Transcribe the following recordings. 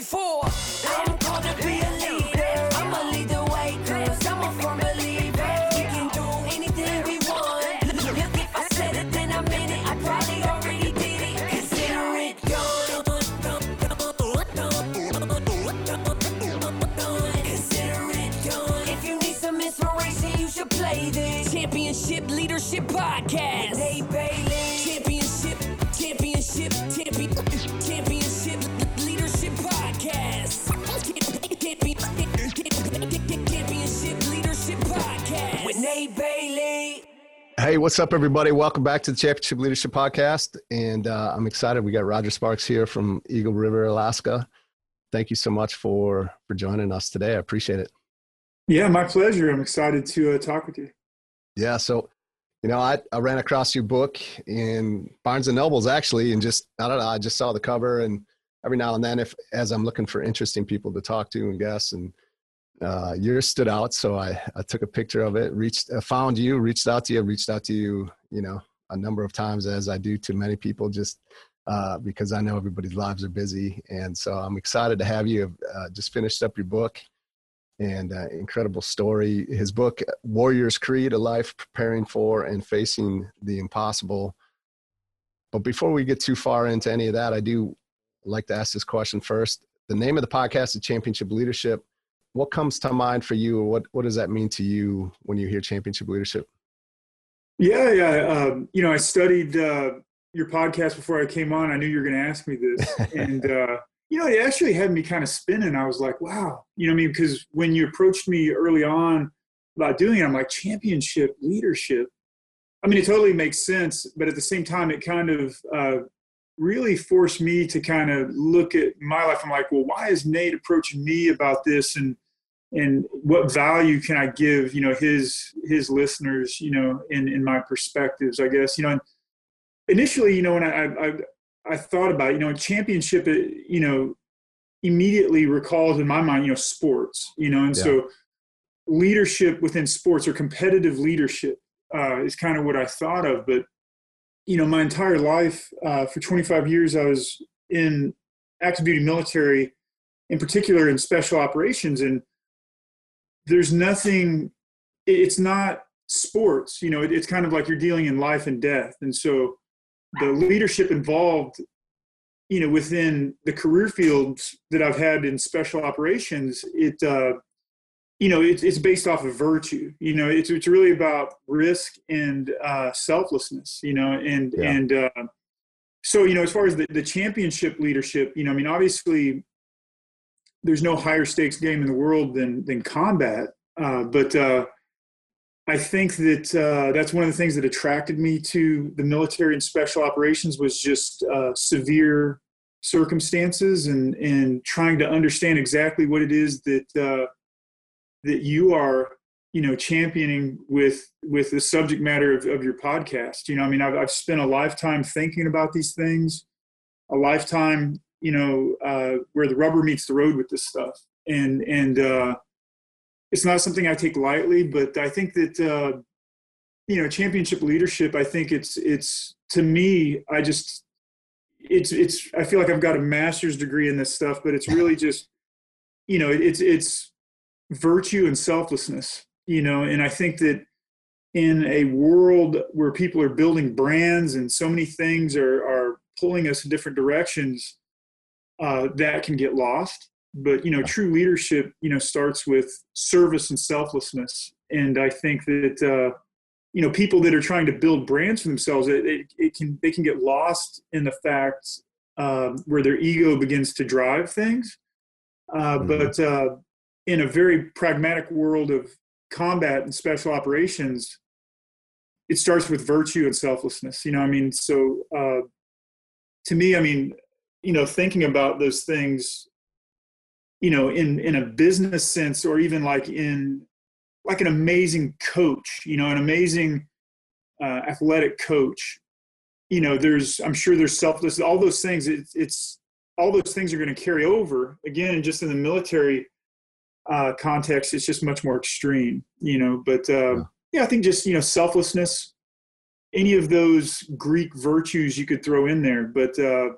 for. I'm gonna be a leader. Hey, what's up, everybody? Welcome back to the Championship Leadership Podcast. And uh, I'm excited. We got Roger Sparks here from Eagle River, Alaska. Thank you so much for for joining us today. I appreciate it. Yeah, my pleasure. I'm excited to uh, talk with you. Yeah, so you know, I, I ran across your book in Barnes and Nobles actually, and just I don't know, I just saw the cover, and every now and then, if as I'm looking for interesting people to talk to and guests, and uh, yours stood out, so I I took a picture of it, reached, uh, found you, reached out to you, reached out to you, you know, a number of times as I do to many people, just uh, because I know everybody's lives are busy, and so I'm excited to have you. Uh, just finished up your book and uh, incredible story. His book, Warrior's Creed A Life Preparing for and Facing the Impossible. But before we get too far into any of that, I do like to ask this question first. The name of the podcast is Championship Leadership. What comes to mind for you, or what, what does that mean to you when you hear championship leadership? Yeah, yeah. Um, you know, I studied uh, your podcast before I came on. I knew you were going to ask me this, and uh, you know, it actually had me kind of spinning. I was like, wow. You know, what I mean, because when you approached me early on about doing it, I'm like, championship leadership. I mean, it totally makes sense, but at the same time, it kind of uh, really forced me to kind of look at my life. I'm like, well, why is Nate approaching me about this, and and what value can I give, you know, his his listeners, you know, in in my perspectives, I guess, you know. And initially, you know, when I I, I thought about, it, you know, championship, it, you know, immediately recalls in my mind, you know, sports, you know, and Yeah. so leadership within sports or competitive leadership uh, is kind of what I thought of. But you know, my entire life uh, for 25 years, I was in active duty military, in particular in special operations, and there's nothing. It's not sports, you know. It, it's kind of like you're dealing in life and death, and so the leadership involved, you know, within the career fields that I've had in special operations, it. Uh, you know, it's, it's based off of virtue. You know, it's it's really about risk and uh, selflessness. You know, and Yeah. and uh, so you know, as far as the, the championship leadership, you know, I mean, obviously, there's no higher stakes game in the world than than combat. Uh, but uh, I think that uh, that's one of the things that attracted me to the military and special operations was just uh, severe circumstances and and trying to understand exactly what it is that uh, that you are you know championing with with the subject matter of, of your podcast. You know i mean I've, I've spent a lifetime thinking about these things a lifetime you know uh, where the rubber meets the road with this stuff. And and uh, it's not something i take lightly but i think that uh, you know championship leadership i think it's it's to me i just it's it's i feel like i've got a master's degree in this stuff but it's really just you know it's it's virtue and selflessness you know and i think that in a world where people are building brands and so many things are are pulling us in different directions uh, that can get lost. But you know true leadership you know starts with service and selflessness. And i think that uh, you know people that are trying to build brands for themselves it, it, it can they can get lost in the fact um, where their ego begins to drive things. Uh, mm-hmm. but uh, in a very pragmatic world of combat and special operations it starts with virtue and selflessness you know i mean so uh, to me i mean you know thinking about those things you know in in a business sense or even like in like an amazing coach, you know, an amazing uh, athletic coach. You know, there's I'm sure there's selfless, all those things. It, it's all those things are going to carry over again, just in the military uh, context. It's just much more extreme, you know. But uh, yeah. yeah, I think just you know selflessness, any of those Greek virtues you could throw in there. But uh,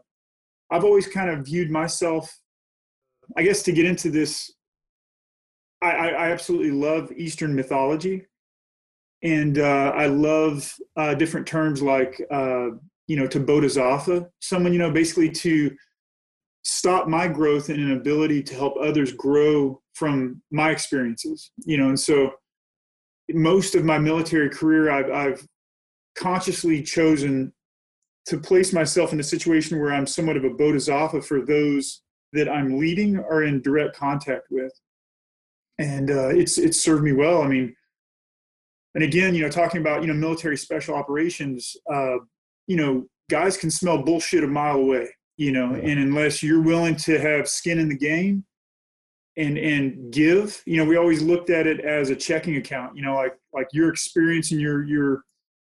I've always kind of viewed myself, I guess, to get into this I, I absolutely love Eastern mythology, and uh, I love uh, different terms like uh, you know to bodhisattva, someone you know basically to stop my growth and an ability to help others grow from my experiences. You know, and so most of my military career, I've, I've consciously chosen to place myself in a situation where I'm somewhat of a bodhisattva for those that I'm leading or in direct contact with and uh, it's it's served me well. I mean, and again, you know, talking about you know military special operations, uh, you know, guys can smell bullshit a mile away. You know, yeah. and unless you're willing to have skin in the game and and give, you know, we always looked at it as a checking account. You know, like like your experience and your your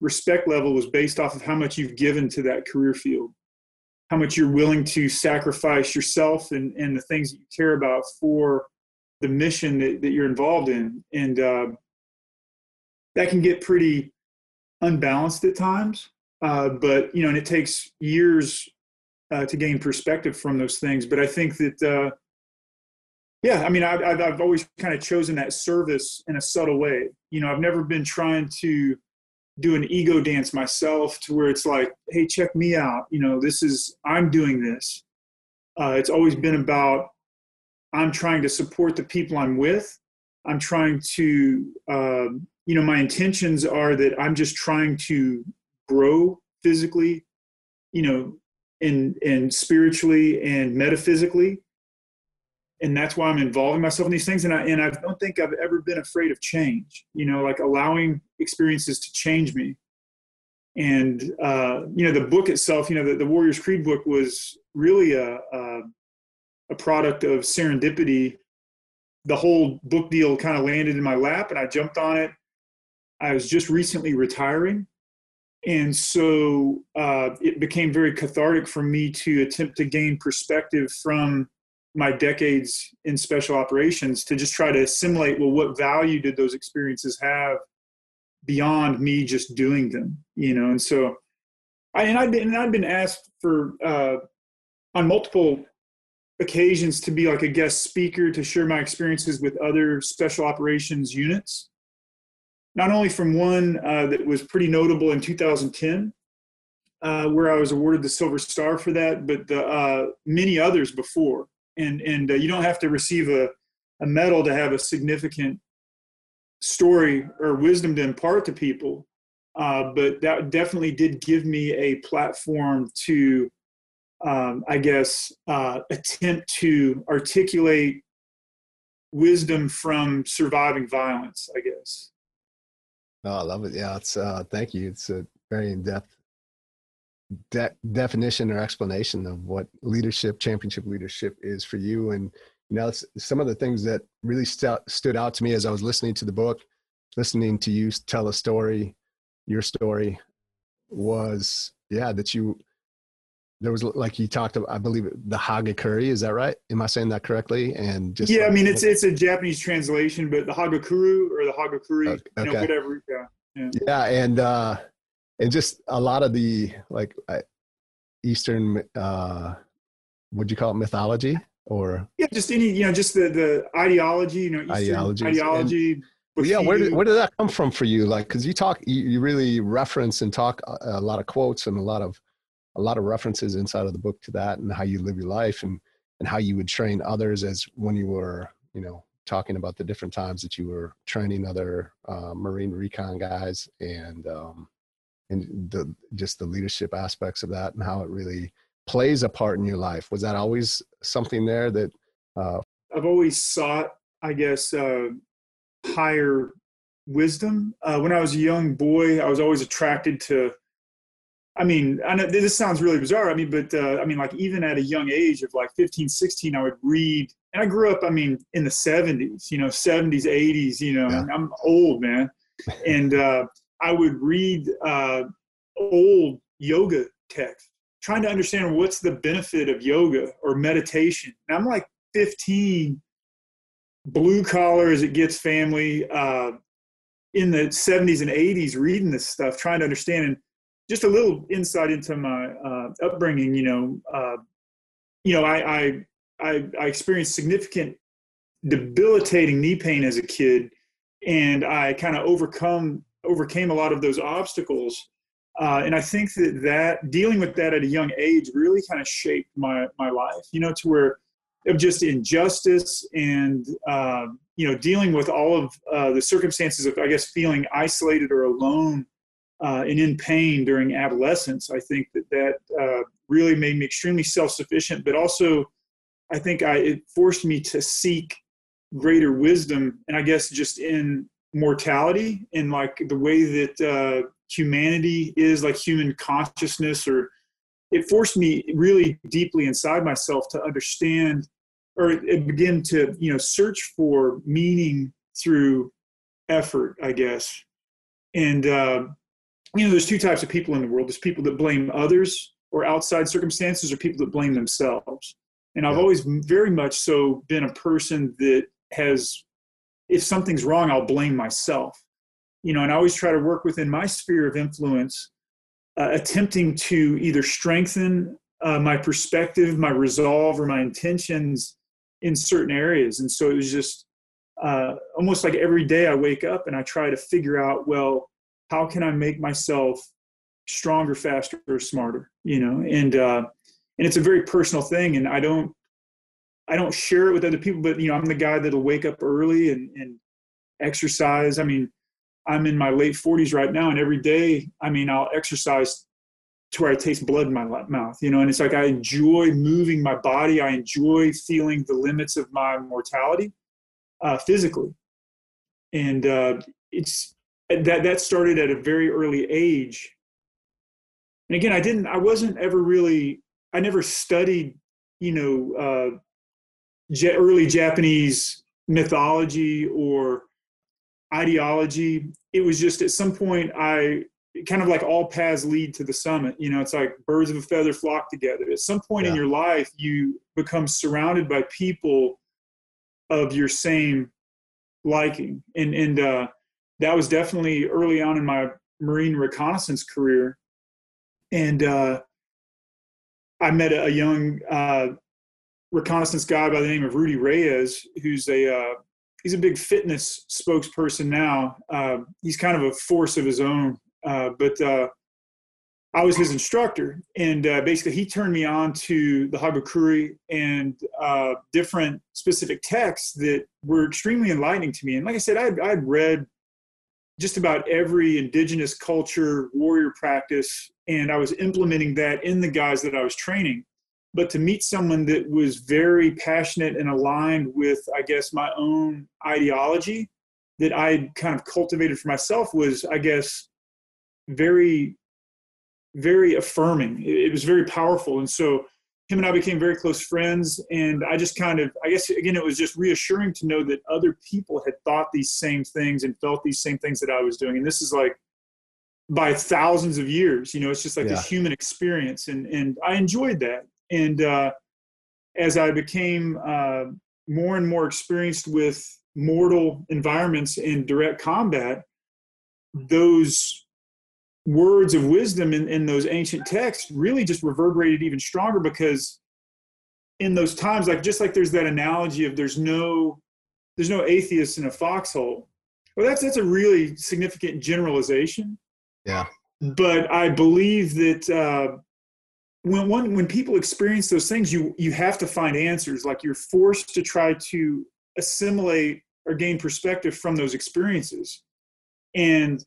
respect level was based off of how much you've given to that career field how much you're willing to sacrifice yourself and, and the things that you care about for the mission that, that you're involved in and uh, that can get pretty unbalanced at times uh, but you know and it takes years uh, to gain perspective from those things. But i think that uh, yeah i mean I've, I've always kind of chosen that service in a subtle way. You know i've never been trying to do an ego dance myself to where it's like hey check me out. You know this is i'm doing this. Uh, it's always been about I'm trying to support the people I'm with. I'm trying to, uh, you know, my intentions are that I'm just trying to grow physically, you know, and and spiritually and metaphysically. And that's why I'm involving myself in these things. And I and I don't think I've ever been afraid of change. You know, like allowing experiences to change me. And uh, you know, the book itself, you know, the, the Warriors Creed book was really a, a a product of serendipity. The whole book deal kind of landed in my lap and I jumped on it. I was just recently retiring. And so uh, it became very cathartic for me to attempt to gain perspective from my decades in special operations to just try to assimilate well, what value did those experiences have beyond me just doing them, you know? And so I, and I'd been, and I'd been asked for, uh, on multiple occasions to be like a guest speaker to share my experiences with other special operations units. Not only from one uh, that was pretty notable in 2010, uh, where I was awarded the Silver Star for that, but the, uh, many others before. And and uh, you don't have to receive a, a medal to have a significant story or wisdom to impart to people. Uh, but that definitely did give me a platform to um, I guess, uh, attempt to articulate wisdom from surviving violence, I guess. I love it. Yeah, it's, uh, thank you. It's a very in depth de- definition or explanation of what leadership, championship leadership is for you. And, you know, some of the things that really st- stood out to me as I was listening to the book, listening to you tell a story, your story was, yeah, that you there was like you talked about i believe the hagakure is that right? Am i saying that correctly? And just yeah like, i mean it's it's a japanese translation but the hagakure or the hagakure okay. you know whatever yeah, yeah. Yeah and uh and just a lot of the like uh, eastern uh would you call it mythology or? Yeah just any you know just the the ideology you know Eastern ideology ideology and, yeah where did, where did that come from for you? Like because you talk you, you really reference and talk a, a lot of quotes and a lot of a lot of references inside of the book to that and how you live your life and and how you would train others as when you were you know talking about the different times that you were training other uh, Marine recon guys and um, and the just the leadership aspects of that and how it really plays a part in your life. Was that always something there that? Uh, I've always sought, I guess, uh, higher wisdom. Uh, when I was a young boy, I was always attracted to. I mean, I know this sounds really bizarre. I mean, but uh, I mean, like even at a young age of like 15, 16, I would read. And I grew up, I mean, in the 70s, you know, 70s, 80s, you know, yeah. I'm old, man. and uh, I would read uh, old yoga texts, trying to understand what's the benefit of yoga or meditation. And I'm like 15, blue collar as it gets family, uh, in the 70s and 80s reading this stuff, trying to understand and just a little insight into my uh, upbringing. You know, uh, you know, I, I I I experienced significant debilitating knee pain as a kid, and I kind of overcome overcame a lot of those obstacles. Uh, and I think that that dealing with that at a young age really kind of shaped my my life. You know, to where of just injustice and uh, you know dealing with all of uh, the circumstances of I guess feeling isolated or alone uh, and in pain during adolescence. I think that that uh, really made me extremely self-sufficient, but also I think I it forced me to seek greater wisdom and I guess just in mortality and like the way that uh, humanity is like human consciousness or it forced me really deeply inside myself to understand or begin to you know search for meaning through effort i guess and uh, you know there's two types of people in the world. There's people that blame others or outside circumstances or people that blame themselves. And i've always very much so been a person that has if something's wrong i'll blame myself. You know and i always try to work within my sphere of influence uh, attempting to either strengthen uh, my perspective my resolve or my intentions in certain areas. And so it was just uh, almost like every day I wake up and I try to figure out, well, how can I make myself stronger, faster, or smarter? You know, and uh, and it's a very personal thing, and I don't I don't share it with other people, but you know, I'm the guy that'll wake up early and, and exercise. I mean, I'm in my late 40s right now, and every day, I mean, I'll exercise to where I taste blood in my mouth, you know, and it's like I enjoy moving my body. I enjoy feeling the limits of my mortality uh, physically. And uh, it's that, that started at a very early age. And again, I didn't, I wasn't ever really, I never studied, you know, uh, early Japanese mythology or ideology. It was just at some point I kind of like all paths lead to the summit. You know, it's like birds of a feather flock together. At some point yeah. in your life, you become surrounded by people of your same liking, and and uh, that was definitely early on in my marine reconnaissance career. And uh, I met a, young uh, reconnaissance guy by the name of Rudy Reyes, who's a uh, he's a big fitness spokesperson now. Uh, he's kind of a force of his own uh, but uh, I was his instructor, and basically he turned me on to the Hagakure and different specific texts that were extremely enlightening to me. And like I said, I'd, I'd read just about every indigenous culture warrior practice, and I was implementing that in the guys that I was training. But to meet someone that was very passionate and aligned with, I guess, my own ideology that I kind of cultivated for myself was, I guess, very very affirming it, was very powerful and so him and i became very close friends and i just kind of i guess again it was just reassuring to know that other people had thought these same things and felt these same things that i was doing and this is like by thousands of years you know it's just like yeah. this human experience and and i enjoyed that and uh as i became uh more and more experienced with mortal environments in direct combat those words of wisdom in, in those ancient texts really just reverberated even stronger because in those times like just like there's that analogy of there's no there's no atheist in a foxhole. Well that's that's a really significant generalization. Yeah. But i believe that uh, when one when people experience those things you you have to find answers. Like you're forced to try to assimilate or gain perspective from those experiences. And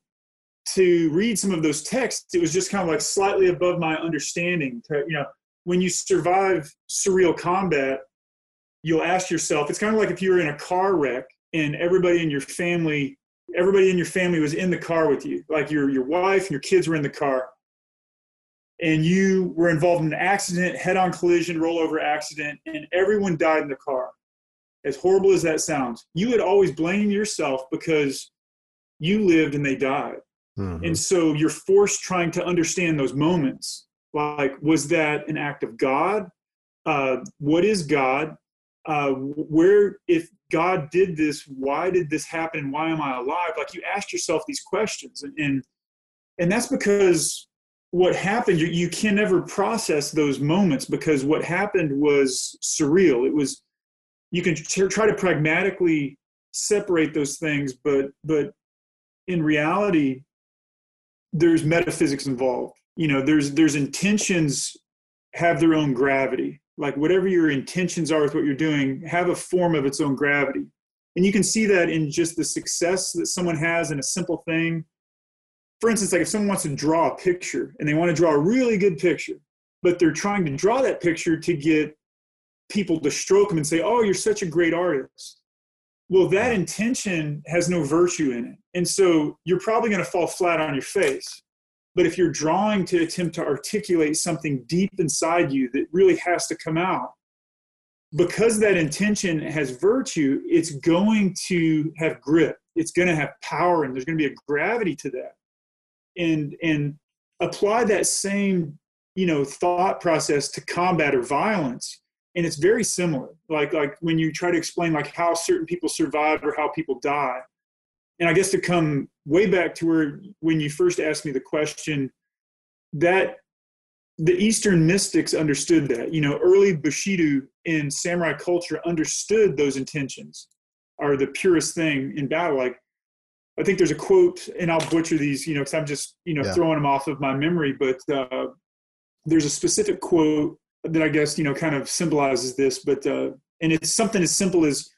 to read some of those texts, it was just kind of like slightly above my understanding. To, you know, when you survive surreal combat, you'll ask yourself, it's kind of like if you were in a car wreck and everybody in your family, everybody in your family was in the car with you, like your your wife and your kids were in the car, and you were involved in an accident, head-on collision, rollover accident, and everyone died in the car. As horrible as that sounds, you would always blame yourself because you lived and they died. Mm-hmm. And so you're forced trying to understand those moments. Like, was that an act of God? Uh, what is God? Uh, where, if God did this, why did this happen? And Why am I alive? Like, you ask yourself these questions. And, and, and that's because what happened, you, you can never process those moments because what happened was surreal. It was, you can try to pragmatically separate those things, but, but in reality, there's metaphysics involved. You know, there's there's intentions have their own gravity. Like whatever your intentions are with what you're doing, have a form of its own gravity. And you can see that in just the success that someone has in a simple thing. For instance, like if someone wants to draw a picture and they want to draw a really good picture, but they're trying to draw that picture to get people to stroke them and say, Oh, you're such a great artist. Well, that intention has no virtue in it. And so you're probably going to fall flat on your face. But if you're drawing to attempt to articulate something deep inside you that really has to come out, because that intention has virtue, it's going to have grip. It's going to have power, and there's going to be a gravity to that. And and apply that same you know thought process to combat or violence and it's very similar. Like like when you try to explain like how certain people survive or how people die. And i guess to come way back to where when you first asked me the question that the eastern mystics understood that. You know early bushido in samurai culture understood those intentions are the purest thing in battle. Like i think there's a quote and i'll butcher these you know because i'm just you know yeah. throwing them off of my memory but uh, there's a specific quote that I guess you know kind of symbolizes this, but uh, and it's something as simple as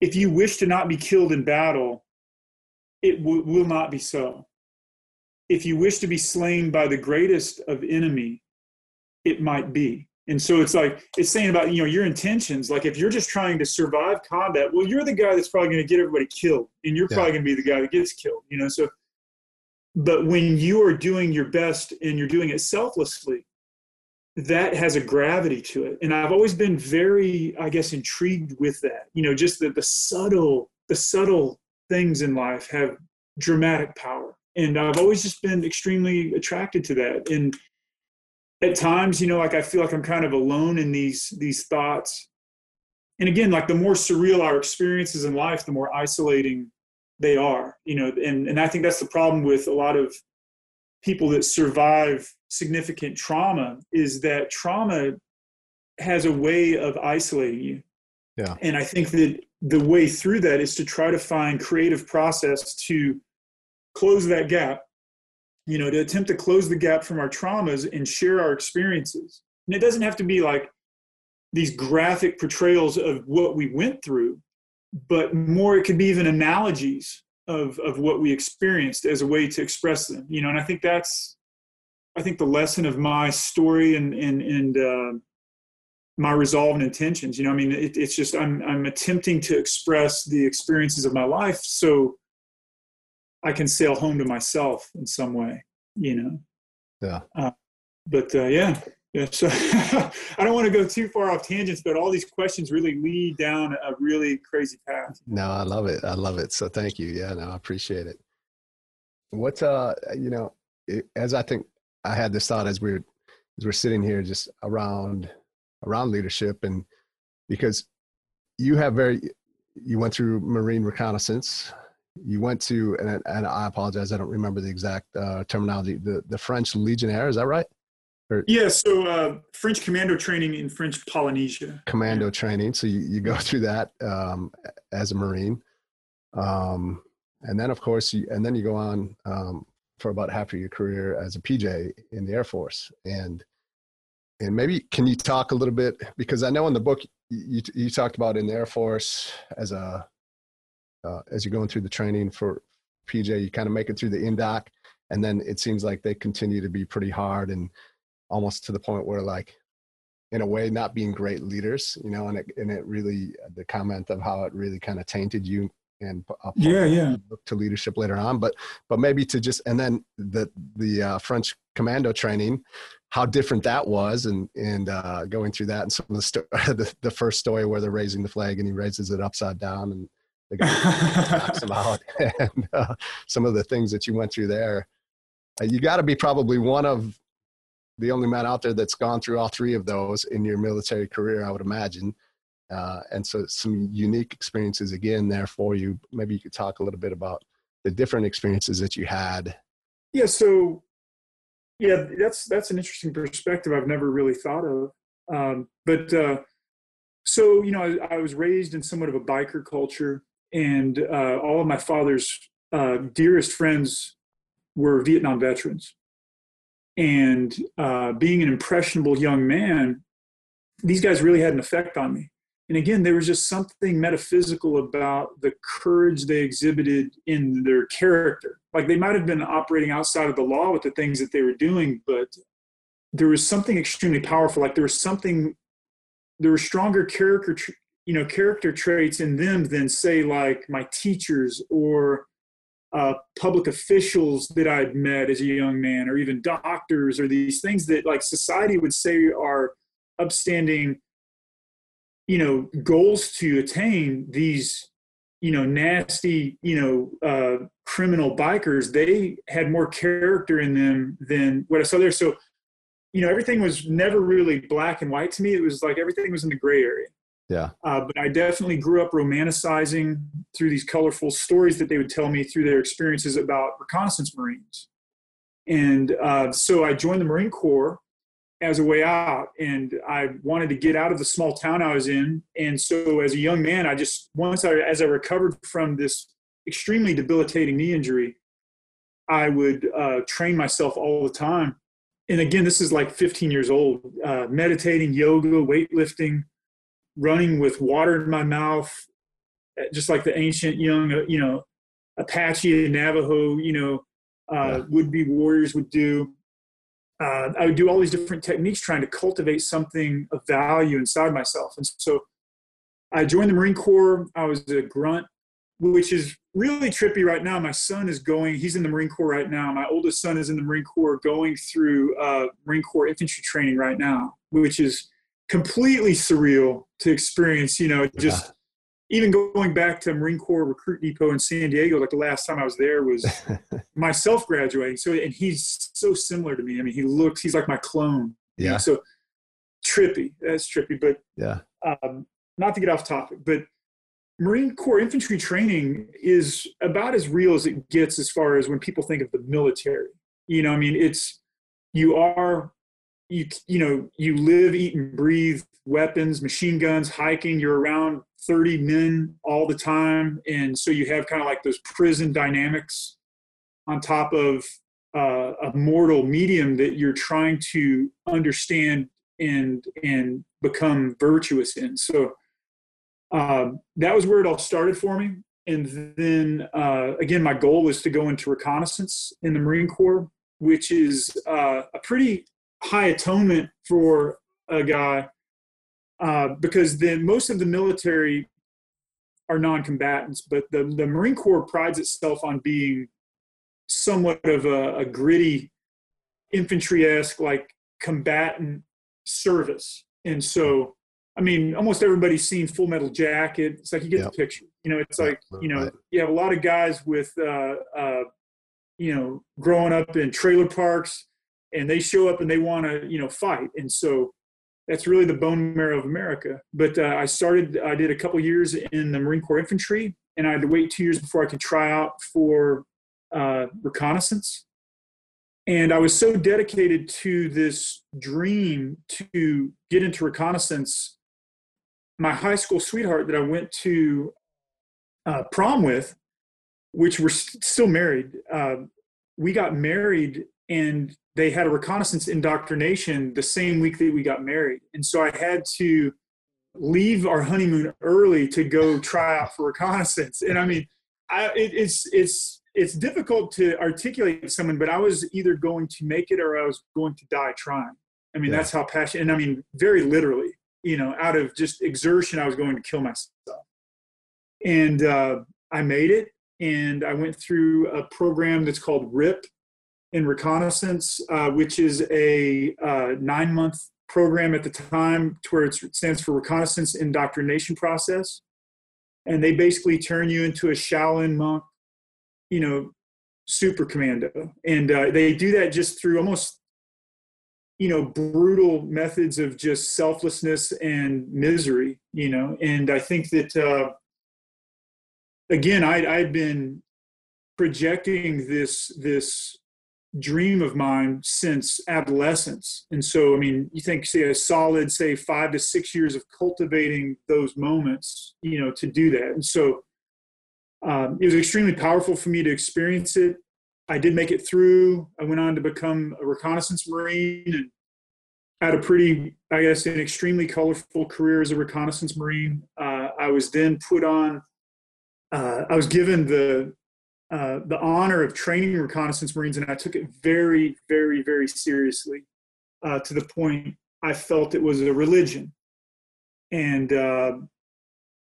if you wish to not be killed in battle, it w- will not be so. If you wish to be slain by the greatest of enemy, it might be. And so it's like it's saying about you know your intentions. Like if you're just trying to survive combat, well, you're the guy that's probably going to get everybody killed, and you're yeah. probably going to be the guy that gets killed. You know, so. But when you are doing your best and you're doing it selflessly, that has a gravity to it. And i've always been very i guess intrigued with that. You know just the, the subtle the subtle things in life have dramatic power. And i've always just been extremely attracted to that. And at times you know like i feel like i'm kind of alone in these these thoughts. And again like the more surreal our experiences in life the more isolating they are you know and and i think that's the problem with a lot of people that survive significant trauma is that trauma has a way of isolating you. Yeah. And I think that the way through that is to try to find creative process to close that gap, you know, to attempt to close the gap from our traumas and share our experiences. And it doesn't have to be like these graphic portrayals of what we went through, but more, it could be even analogies of, of what we experienced as a way to express them, you know, and I think that's, I think the lesson of my story and and and uh, my resolve and intentions. You know, I mean, it, it's just I'm I'm attempting to express the experiences of my life so I can sail home to myself in some way. You know. Yeah. Uh, but uh, yeah, yeah. So I don't want to go too far off tangents, but all these questions really lead down a really crazy path. No, I love it. I love it. So thank you. Yeah, no, I appreciate it. What's uh, you know, as I think I had this thought as we're as we're sitting here just around around leadership and because you have very you went through marine reconnaissance you went to and, and i apologize i don't remember the exact uh, terminology the, the french legionnaire is that right or, yeah so uh, french commando training in french polynesia. Commando training. So you, you go through that um, as a marine. Um, and then of course you, and then you go on um, for about half of your career as a PJ in the Air Force. And and maybe can you talk a little bit because I know in the book you you talked about in the Air Force as a uh, as you're going through the training for PJ, you kind of make it through the indoc, and then it seems like they continue to be pretty hard and almost to the point where like in a way not being great leaders you know and it, and it really the comment of how it really kind of tainted you and yeah yeah. look to leadership later on but but maybe to just and then the the uh, french commando training how different that was and and uh, going through that and some of the, sto- the, the first story where they're raising the flag and he raises it upside down and the guy knocks him out and uh, some of the things that you went through there uh, you got to be probably one of the only man out there that's gone through all three of those in your military career, I would imagine. Uh, and so some unique experiences again there for you. Maybe you could talk a little bit about the different experiences that you had. Yeah. So, yeah, that's that's an interesting perspective I've never really thought of. Um, but uh, so you know, I, I, was raised in somewhat of a biker culture, and uh, all of my father's uh, dearest friends were Vietnam veterans and uh, being an impressionable young man, these guys really had an effect on me. And again, there was just something metaphysical about the courage they exhibited in their character. Like they might have been operating outside of the law with the things that they were doing, but there was something extremely powerful. Like there was something, there were stronger character, you know, character traits in them than say like my teachers or uh, public officials that I'd met as a young man, or even doctors, or these things that like society would say are upstanding, you know, goals to attain. These, you know, nasty, you know, uh, criminal bikers. They had more character in them than what I saw there. So, you know, everything was never really black and white to me. It was like everything was in the gray area. Yeah. Uh, but I definitely grew up romanticizing through these colorful stories that they would tell me through their experiences about reconnaissance Marines. And uh, so I joined the Marine Corps as a way out. And I wanted to get out of the small town I was in. And so as a young man, I just, once I, as I recovered from this extremely debilitating knee injury, I would uh, train myself all the time. And again, this is like 15 years old, uh, meditating, yoga, weightlifting, running with water in my mouth, just like the ancient young, uh, you know, Apache and Navajo, you know, uh, yeah. would-be warriors would do. Uh, I would do all these different techniques trying to cultivate something of value inside myself. And so I joined the Marine Corps. I was a grunt, which is really trippy right now. My son is going, he's in the Marine Corps right now. My oldest son is in the Marine Corps going through uh, Marine Corps infantry training right now, which is completely surreal to experience, you know, just yeah. even going back to Marine Corps Recruit Depot in San Diego, like the last time I was there was myself graduating. So, and he's so similar to me. I mean, he looks, he's like my clone. Yeah. So trippy. That's trippy. But yeah, um, not to get off topic, but Marine Corps infantry training is about as real as it gets as far as when people think of the military. You know, I mean, it's, you are you you know you live eat and breathe weapons machine guns hiking you're around 30 men all the time. And so you have kind of like those prison dynamics on top of uh, a mortal medium that you're trying to understand and and become virtuous in. So um, that was where it all started for me. And then uh, again my goal was to go into reconnaissance in the marine corps which is uh, a pretty high atonement for a guy uh, because then most of the military are non-combatants, but the, the Marine Corps prides itself on being somewhat of a, a gritty infantry-esque like combatant service. And so, I mean, almost everybody's seen Full Metal Jacket. It's like you get yep. the picture. You know, it's like you know, you have a lot of guys with, uh, uh, you know, growing up in trailer parks and they show up and they want to you know fight. And so that's really the bone marrow of america. But uh, i started i did a couple years in the marine corps infantry and i had to wait two years before i could try out for uh, reconnaissance. And i was so dedicated to this dream to get into reconnaissance my high school sweetheart that i went to uh, prom with which we're st- still married uh, we got married and they had a reconnaissance indoctrination the same week that we got married. And so I had to leave our honeymoon early to go try out for reconnaissance. And I mean, I, it, it's it's it's difficult to articulate to someone, but I was either going to make it or I was going to die trying. I mean, yeah. that's how passionate, and I mean, very literally, you know, out of just exertion, I was going to kill myself. And uh, I made it, and I went through a program that's called RIP in reconnaissance, uh, which is a uh, nine month program at the time, where it stands for Reconnaissance Indoctrination Process. And they basically turn you into a Shaolin monk, you know, super commando. And uh, they do that just through almost, you know, brutal methods of just selflessness and misery, you know. And I think that, uh, again, I, I'd been projecting this this dream of mine since adolescence. And so, I mean, you think, say, a solid, say, five to six years of cultivating those moments, you know, to do that. And so, um, it was extremely powerful for me to experience it. I did make it through. I went on to become a reconnaissance Marine and had a pretty, I guess, an extremely colorful career as a reconnaissance Marine. Uh, I was then put on, uh, I was given the uh, the honor of training reconnaissance Marines, and I took it very, very, very seriously uh, to the point I felt it was a religion. And uh,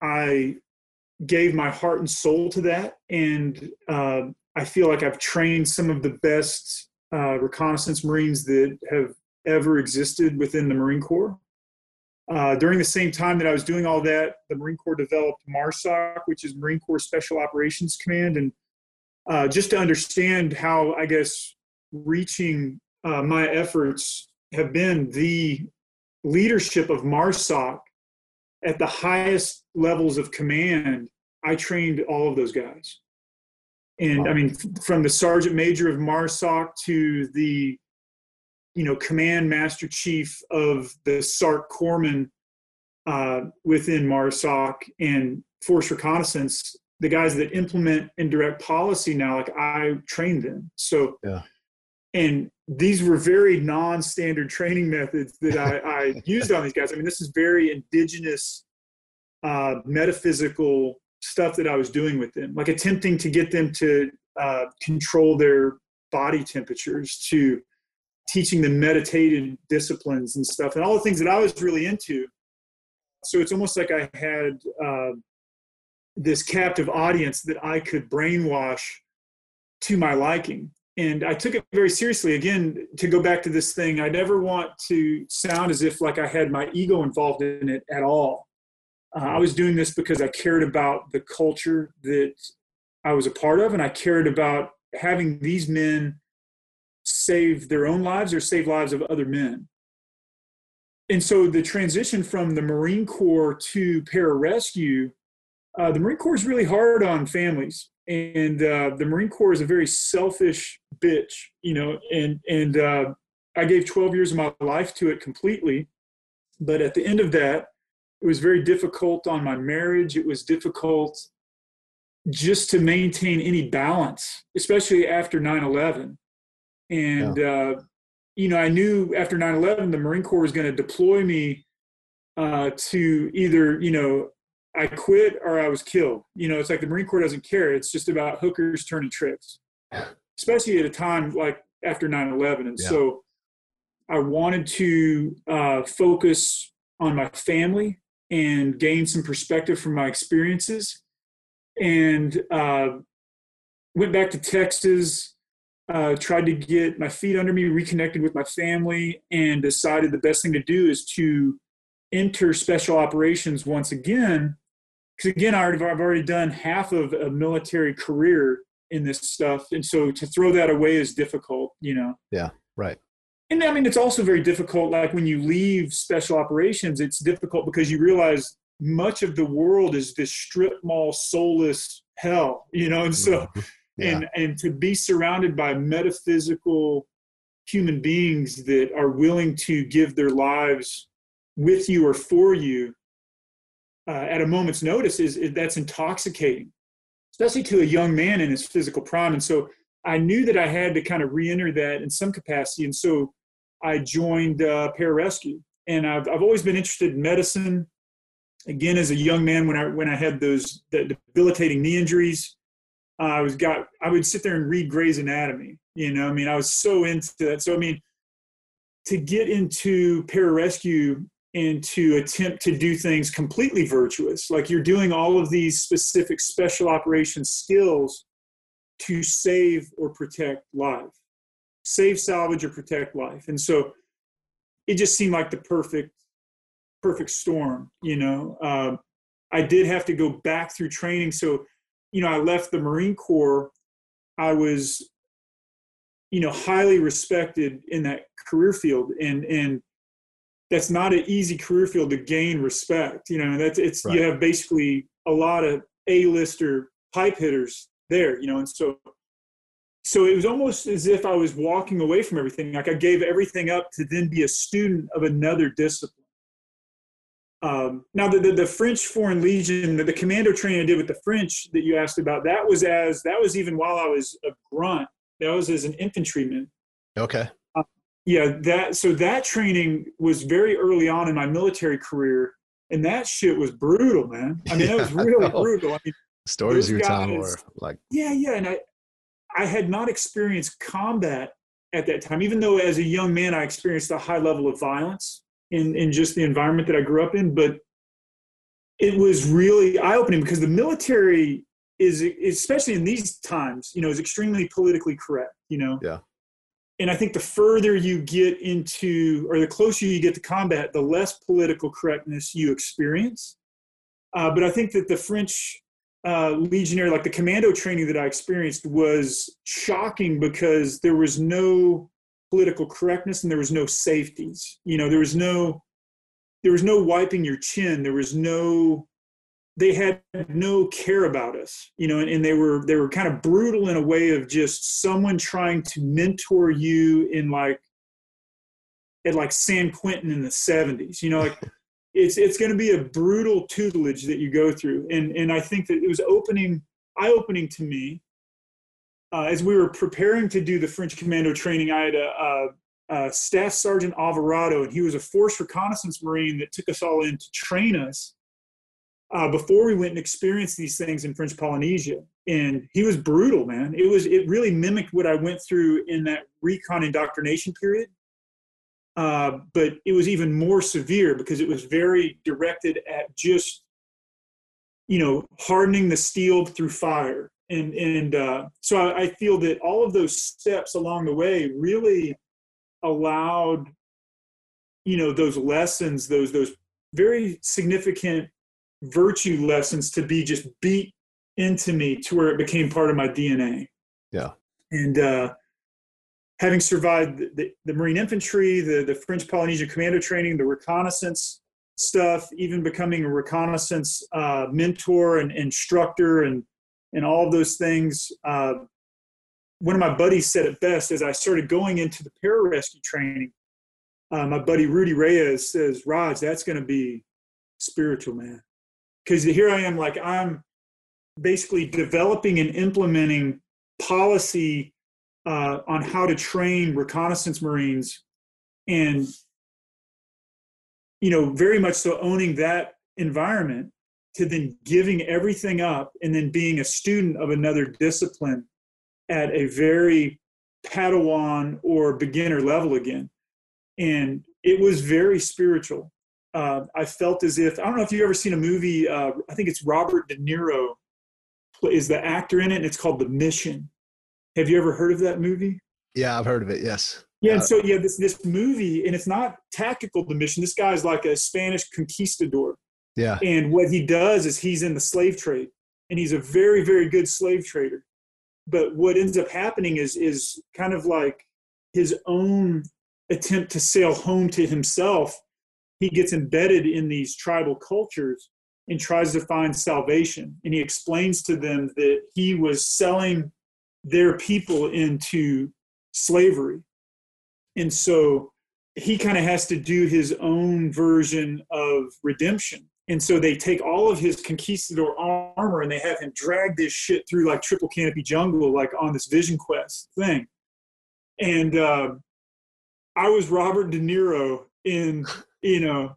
I gave my heart and soul to that. And uh, I feel like I've trained some of the best uh, reconnaissance Marines that have ever existed within the Marine Corps. Uh, during the same time that I was doing all that, the Marine Corps developed MARSOC, which is Marine Corps Special Operations Command, and uh, just to understand how I guess reaching uh, my efforts have been the leadership of MARSOC at the highest levels of command. I trained all of those guys. And I mean, from the sergeant major of MARSOC to the, you know, command master chief of the SARC corpsman uh, within MARSOC and force reconnaissance, the guys that implement indirect policy now, like I trained them. So, yeah. and these were very non-standard training methods that I, I used on these guys. I mean, this is very indigenous, uh, metaphysical stuff that I was doing with them, like attempting to get them to uh, control their body temperatures, to teaching them meditative disciplines and stuff, and all the things that I was really into. So it's almost like I had uh, this captive audience that I could brainwash to my liking. And I took it very seriously. Again, to go back to this thing, I never want to sound as if like I had my ego involved in it at all. Uh, I was doing this because I cared about the culture that I was a part of, and I cared about having these men save their own lives or save lives of other men. And so the transition from the Marine Corps to pararescue uh, the Marine Corps is really hard on families, and uh, the Marine Corps is a very selfish bitch, you know. And and uh, I gave 12 years of my life to it completely, but at the end of that, it was very difficult on my marriage. It was difficult just to maintain any balance, especially after 9/11. And yeah. Uh, you know, I knew after 9/11 the Marine Corps was going to deploy me uh, to either you know I quit or I was killed. You know, it's like the Marine Corps doesn't care. It's just about hookers turning tricks, especially at a time like after 9 11. And yeah. so I wanted to uh, focus on my family and gain some perspective from my experiences. And uh, went back to Texas, uh, tried to get my feet under me, reconnected with my family, and decided the best thing to do is to enter special operations once again because again, I've already done half of a military career in this stuff, and so to throw that away is difficult, you know. Yeah, right. And I mean, it's also very difficult. Like when you leave special operations, it's difficult because you realize much of the world is this strip mall, soulless hell, you know. And so, mm-hmm. yeah. and and to be surrounded by metaphysical human beings that are willing to give their lives with you or for you uh, at a moment's notice is, is, that's intoxicating, especially to a young man in his physical prime. And so I knew that I had to kind of re-enter that in some capacity, and so I joined uh, pararescue. And I've I've always been interested in medicine. Again, as a young man, when I when I had those debilitating knee injuries, uh, I was got I would sit there and read Gray's Anatomy. You know, I mean, I was so into that. So I mean, to get into pararescue and to attempt to do things completely virtuous, like you're doing all of these specific special operations skills to save or protect life, save, salvage, or protect life. And so it just seemed like the perfect, perfect storm, you know. Um, I did have to go back through training. So, you know, I left the Marine Corps. I was, you know, highly respected in that career field. And, and, that's not an easy career field to gain respect. You know, that's it's right. you have basically a lot of A-lister pipe hitters there, you know, and so so it was almost as if I was walking away from everything. Like I gave everything up to then be a student of another discipline. Um, now, the, the, the, French Foreign Legion, the, the, commando training I did with the French that you asked about, that was as that was even while I was a grunt. That was as an infantryman. Okay. Yeah, that so that training was very early on in my military career, and that shit was brutal, man. I mean, yeah, that was really brutal. I mean, stories you were telling were like yeah yeah and i i had not experienced combat at that time even though as a young man i experienced a high level of violence in in just the environment that i grew up in but it was really eye-opening because the military is especially in these times you know is extremely politically correct you know yeah and i think the further you get into or the closer you get to combat the less political correctness you experience uh, but i think that the french uh, legionary, like the commando training that I experienced, was shocking because there was no political correctness and there was no safeties. You know, there was no there was no wiping your chin. There was no they had no care about us. You know, and, and they were they were kind of brutal in a way of just someone trying to mentor you in like at like San Quentin in the 70s. You know, like it's it's going to be a brutal tutelage that you go through, and and I think that it was opening eye opening to me uh, as we were preparing to do the French commando training. I had a, a, a, Staff Sergeant Alvarado, and he was a Force Reconnaissance Marine that took us all in to train us uh, before we went and experienced these things in French Polynesia. And he was brutal, man. It was it really mimicked what I went through in that recon indoctrination period. Uh, but it was even more severe because it was very directed at just you know hardening the steel through fire and and uh, so I, I, feel that all of those steps along the way really allowed you know those lessons those those very significant virtue lessons to be just beat into me to where it became part of my dna yeah and uh having survived the, the, Marine infantry, the, the French Polynesia commando training, the reconnaissance stuff, even becoming a reconnaissance uh, mentor and instructor and, and all of those things. Uh, one of my buddies said it best as I started going into the pararescue training. Uh, my buddy Rudy Reyes says, Raj, that's going to be spiritual, man. Because here I am, like, I'm basically developing and implementing policy uh, on how to train reconnaissance Marines and, you know, very much so owning that environment to then giving everything up and then being a student of another discipline at a very Padawan or beginner level again. And it was very spiritual. Uh, I felt as if I don't know if you've ever seen a movie. Uh, I think it's Robert De Niro is the actor in it, and it's called The Mission. Have you ever heard of that movie? Yeah, I've heard of it. Yes. Yeah, and uh, so yeah, this this movie, and it's not tactical. The mission. This guy's like a Spanish conquistador. Yeah. And what he does is he's in the slave trade, and he's a very very good slave trader. But what ends up happening is is kind of like his own attempt to sail home to himself. He gets embedded in these tribal cultures and tries to find salvation. And he explains to them that he was selling their people into slavery. And so he kind of has to do his own version of redemption. And so they take all of his conquistador armor and they have him drag this shit through like triple canopy jungle, like on this Vision Quest thing. And uh, I was Robert De Niro in, you know,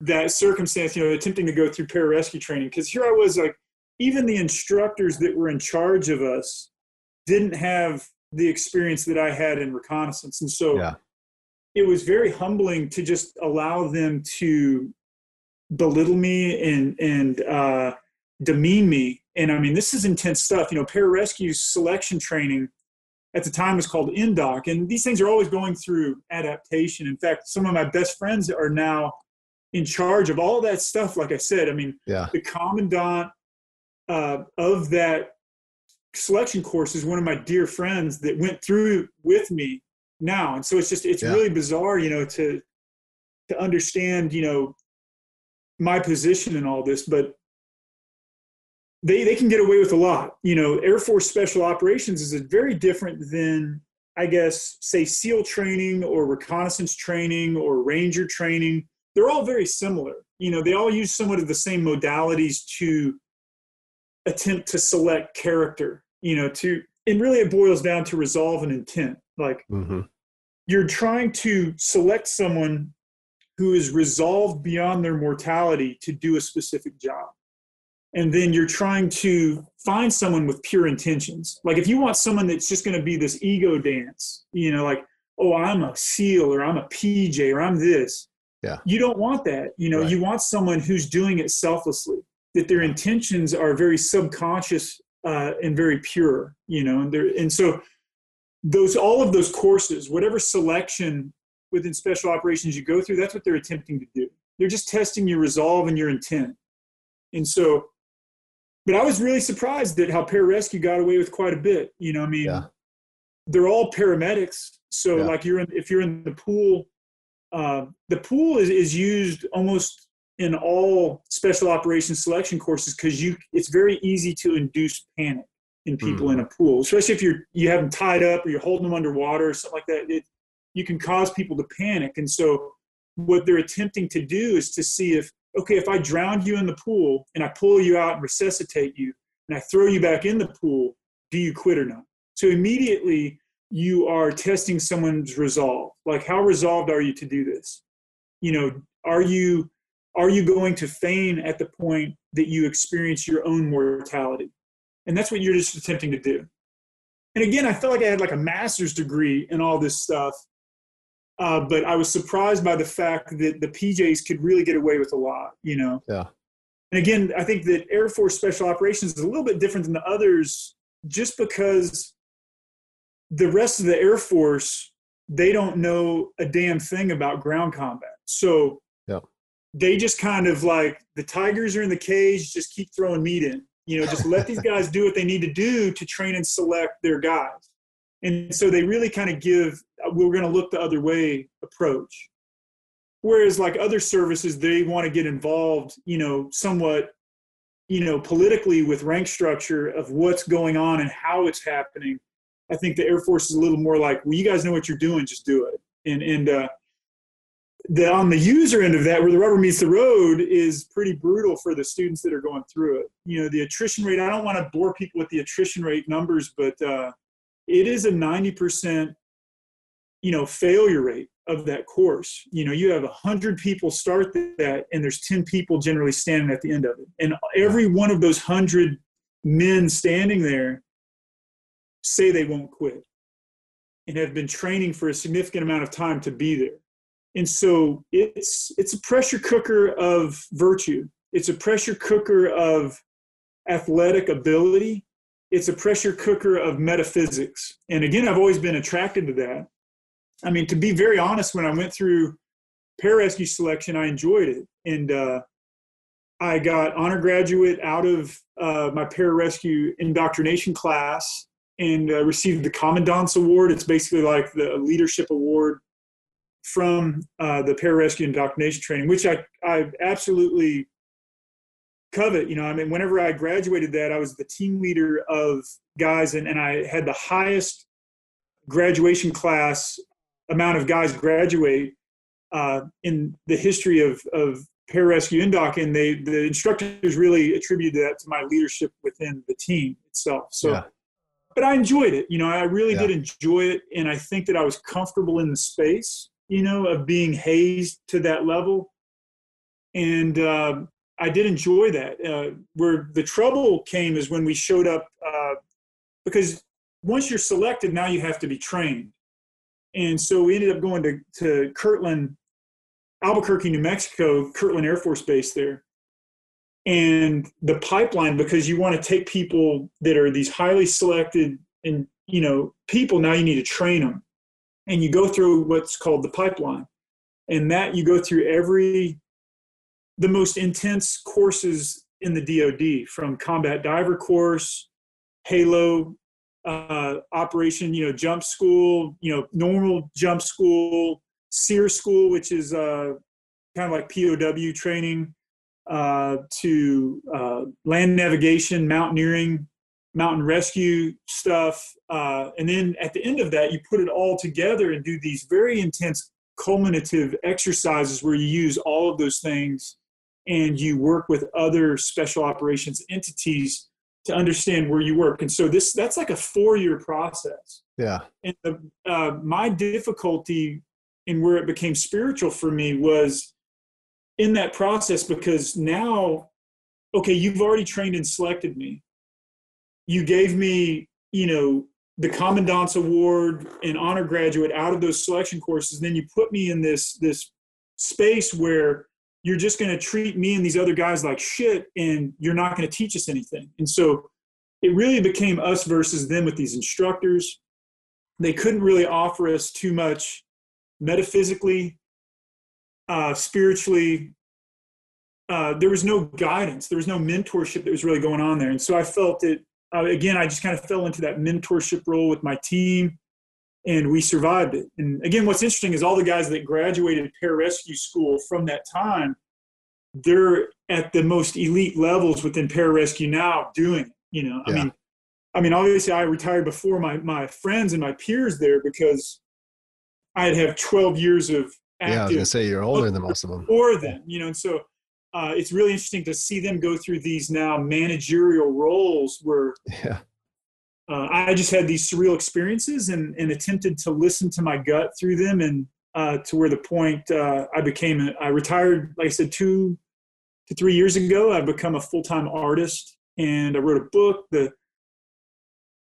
that circumstance, you know, attempting to go through pararescue training. Because here I was like, even the instructors that were in charge of us didn't have the experience that I had in reconnaissance. And so yeah. it was very humbling to just allow them to belittle me and, and uh, demean me. And I mean, this is intense stuff. You know, pararescue selection training at the time was called INDOC. And these things are always going through adaptation. In fact, some of my best friends are now in charge of all that stuff. Like I said, I mean, yeah. the commandant uh, of that selection course is one of my dear friends that went through with me now and so it's just it's yeah. really bizarre you know to to understand you know my position in all this but they they can get away with a lot. You know air force special operations is very different than i guess say seal training or reconnaissance training or ranger training. They're all very similar. You know they all use somewhat of the same modalities to attempt to select character you know to and really it boils down to resolve and intent. Like mm-hmm. you're trying to select someone who is resolved beyond their mortality to do a specific job and then you're trying to find someone with pure intentions like if you want someone that's just going to be this ego dance you know like oh i'm a seal or i'm a pj or i'm this yeah you don't want that you know right. you want someone who's doing it selflessly that their intentions are very subconscious uh, and very pure, you know, and there, and so those, all of those courses, whatever selection within special operations you go through, that's what they're attempting to do. They're just testing your resolve and your intent. And so, but I was really surprised at how pararescue got away with quite a bit. You know, I mean, yeah. they're all paramedics. So yeah. like you're in, if you're in the pool, uh, the pool is, is used almost in all special operations selection courses because you it's very easy to induce panic in people mm-hmm. in a pool, especially if you're you have them tied up or you're holding them underwater or something like that. It, you can cause people to panic, and so what they're attempting to do is to see if okay, if I drown you in the pool and I pull you out and resuscitate you and I throw you back in the pool, do you quit or not? So immediately you are testing someone's resolve. Like, how resolved are you to do this? You know, are you are you going to feign at the point that you experience your own mortality? And that's what you're just attempting to do. And again, I felt like I had like a master's degree in all this stuff. Uh, but I was surprised by the fact that the PJs could really get away with a lot, you know? Yeah. And again, I think that Air Force Special Operations is a little bit different than the others just because the rest of the Air Force, they don't know a damn thing about ground combat. So yeah. they just kind of like the tigers are in the cage just keep throwing meat in you know just let these guys do what they need to do to train and select their guys and so they really kind of give we're going to look the other way approach. Whereas like other services they want to get involved you know somewhat you know politically with rank structure of what's going on and how it's happening. I think the air force is a little more like well you guys know what you're doing just do it. And and uh the on the user end of that where the rubber meets the road is pretty brutal for the students that are going through it. You know the attrition rate i don't want to bore people with the attrition rate numbers but uh, it is a 90% you know failure rate of that course. You know you have 100 people start that and there's 10 people generally standing at the end of it. And every one of those 100 men standing there say they won't quit and have been training for a significant amount of time to be there. And so it's it's a pressure cooker of virtue. It's a pressure cooker of athletic ability it's a pressure cooker of metaphysics. And again i've always been attracted to that. I mean to be very honest when i went through pararescue selection i enjoyed it. And uh, i got honor graduate out of uh, my pararescue indoctrination class and uh, received the commandant's award. It's basically like the leadership award from uh, the pararescue indoctrination training, which I, I absolutely covet. You know, I mean, whenever I graduated that, I was the team leader of guys, and, and I had the highest graduation class amount of guys graduate uh, in the history of, of pararescue indoc, and they the instructors really attributed that to my leadership within the team itself. So, yeah. but I enjoyed it. You know, I really yeah. did enjoy it, and I think that I was comfortable in the space. You know, of being hazed to that level, and uh, I did enjoy that. Uh, where the trouble came is when we showed up, uh, because once you're selected, now you have to be trained. And so we ended up going to, to Kirtland, Albuquerque, New Mexico, Kirtland Air Force Base there. And the pipeline, because you want to take people that are these highly selected and, you know, people, now you need to train them. And you go through what's called the pipeline. And that you go through every, the most intense courses in the DoD from combat diver course, Halo, uh, operation, you know, jump school, you know, normal jump school, SERE school, which is uh, kind of like POW training, uh, to uh, land navigation, mountaineering, mountain rescue stuff. Uh, and then at the end of that, you put it all together and do these very intense culminative exercises where you use all of those things and you work with other special operations entities to understand where you work. And so this that's like a four year process. Yeah. And the, uh, my difficulty in where it became spiritual for me was in that process because now, okay, you've already trained and selected me. You gave me, you know, the commandant's award and honor graduate out of those selection courses. And then you put me in this this space where you're just going to treat me and these other guys like shit and you're not going to teach us anything. And so it really became us versus them with these instructors. They couldn't really offer us too much metaphysically uh, spiritually uh, there was no guidance. There was no mentorship that was really going on there. And so i felt that uh, again i just kind of fell into that mentorship role with my team and we survived it. And again, what's interesting is all the guys that graduated pararescue school from that time, they're at the most elite levels within pararescue now doing it. You know, yeah. I mean, I mean, obviously I retired before my, my friends and my peers there because I'd have 12 years of active. Yeah, I was gonna say you're older than most of them. Or them, you know, and so uh, it's really interesting to see them go through these now managerial roles where yeah uh, I just had these surreal experiences and, and attempted to listen to my gut through them and uh, to where the point uh, I became, I retired, like I said, two to three years ago. I've become a full time artist and I wrote a book. The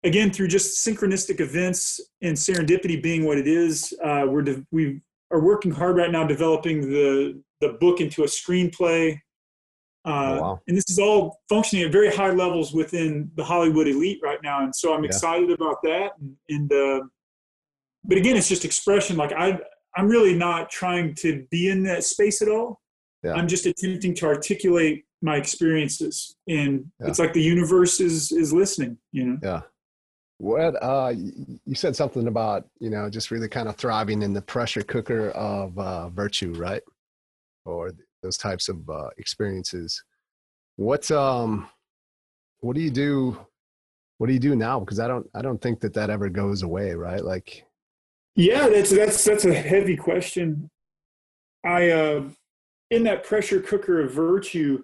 again through just synchronistic events and serendipity being what it is, uh, we're de- we are working hard right now developing the the book into a screenplay uh, oh, wow. And this is all functioning at very high levels within the Hollywood elite right now, and so I'm yeah. excited about that. And, and uh, but again, it's just expression. Like I, I'm really not trying to be in that space at all. Yeah. I'm just attempting to articulate my experiences, and yeah. it's like the universe is is listening. You know. Yeah. What uh, you said something about you know just really kind of thriving in the pressure cooker of uh, virtue, right? Or those types of uh, experiences. What um, what do you do? What do you do now? Because I don't I don't think that that ever goes away, right? Like, yeah, that's that's that's a heavy question. I uh, in that pressure cooker of virtue,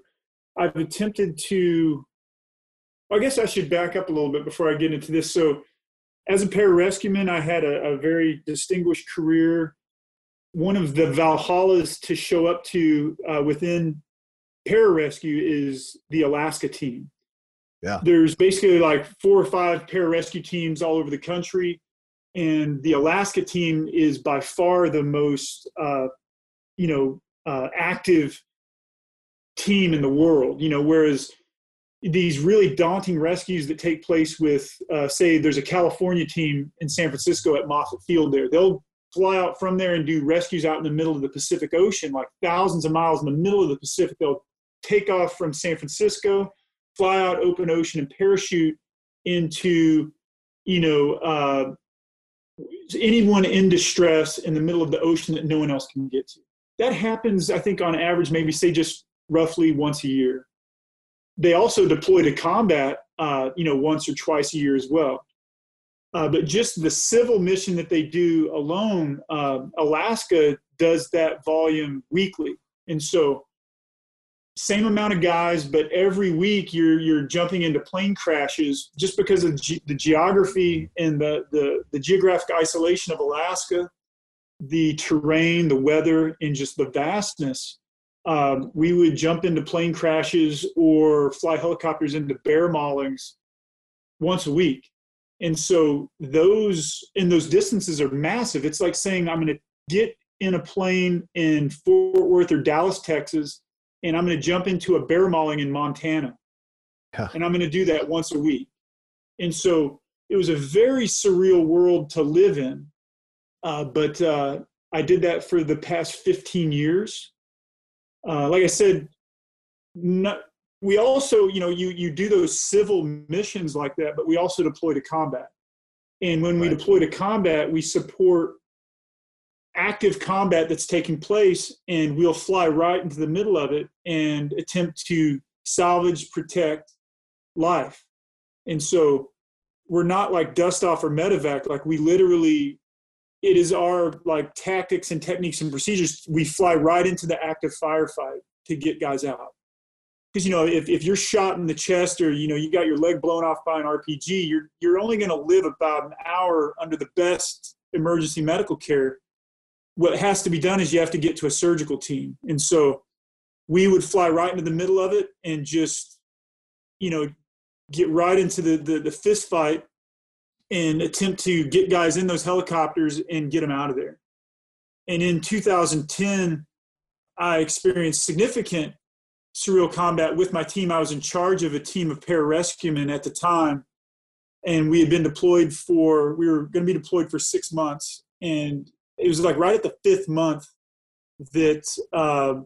I've attempted to. I guess I should back up a little bit before I get into this. So, as a pararescueman, I had a, a very distinguished career one of the Valhallas to show up to uh, within pararescue is the Alaska team. Yeah. There's basically like four or five pararescue teams all over the country. And the Alaska team is by far the most, uh, you know, uh, active team in the world. You know, whereas these really daunting rescues that take place with, uh, say, there's a California team in San Francisco at Moffett Field there. They'll fly out from there and do rescues out in the middle of the Pacific Ocean, like thousands of miles in the middle of the Pacific. They'll take off from San Francisco, fly out open ocean, and parachute into, you know, uh, anyone in distress in the middle of the ocean that no one else can get to. That happens, I think, on average, maybe say just roughly once a year. They also deploy to combat, uh, you know, once or twice a year as well. Uh, but just the civil mission that they do alone, uh, Alaska does that volume weekly. And so same amount of guys, but every week you're you're jumping into plane crashes just because of ge- the geography and the, the the geographic isolation of Alaska, the terrain, the weather, and just the vastness. Um, we would jump into plane crashes or fly helicopters into bear maulings once a week, and so those and those distances are massive. It's like saying I'm going to get in a plane in Fort Worth or Dallas, Texas and I'm going to jump into a bear mauling in Montana. Yeah. And I'm going to do that once a week. And so it was a very surreal world to live in. Uh, but uh, I did that for the past 15 years. Uh, like I said, not, we also, you know, you, you do those civil missions like that, but we also deploy to combat. And when right. we deploy to combat, we support active combat that's taking place and we'll fly right into the middle of it and attempt to salvage protect life and so we're not like dust off or medevac like we literally it is our like tactics and techniques and procedures we fly right into the active firefight to get guys out because you know if, if you're shot in the chest or you know you got your leg blown off by an rpg you're you're only going to live about an hour under the best emergency medical care what has to be done is you have to get to a surgical team. And so we would fly right into the middle of it and just, you know, get right into the, the, the fist fight and attempt to get guys in those helicopters and get them out of there. And in 2010, I experienced significant surreal combat with my team. I was in charge of a team of pararescuemen at the time, and we had been deployed for, we were going to be deployed for six months. And it was like right at the fifth month that uh,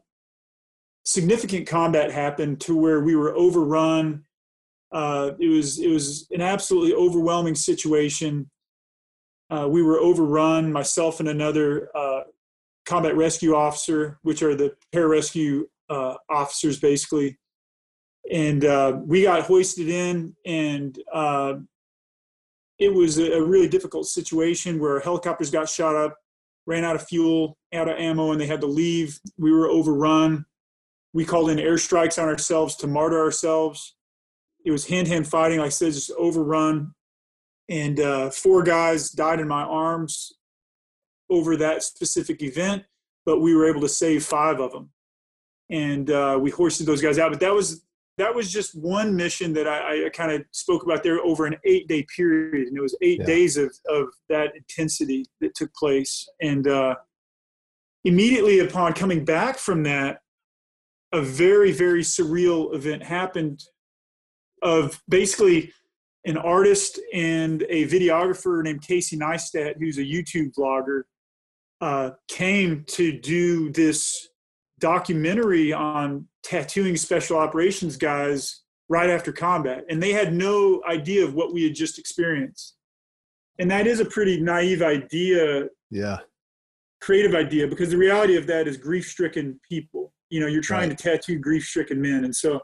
significant combat happened to where we were overrun. Uh, it was it was an absolutely overwhelming situation. Uh, we were overrun, myself and another uh, combat rescue officer, which are the pararescue uh, officers, basically. And uh, we got hoisted in, and it was a really difficult situation where helicopters got shot up ran out of fuel, out of ammo, and they had to leave. We were overrun. We called in airstrikes on ourselves to martyr ourselves. It was hand to hand fighting, like I said, just overrun. And uh, four guys died in my arms over that specific event, but we were able to save five of them. And uh, we hoisted those guys out. But that was that was just one mission that I, I kind of spoke about there over an eight day period. And it was eight yeah. days of, of that intensity that took place. And uh, immediately upon coming back from that, a very, very surreal event happened of basically an artist and a videographer named Casey Neistat, who's a YouTube vlogger, uh, came to do this documentary on tattooing special operations guys right after combat and they had no idea of what we had just experienced. And that is a pretty naive idea yeah. creative idea because the reality of that is grief stricken people. You know you're trying right. to tattoo grief stricken men and so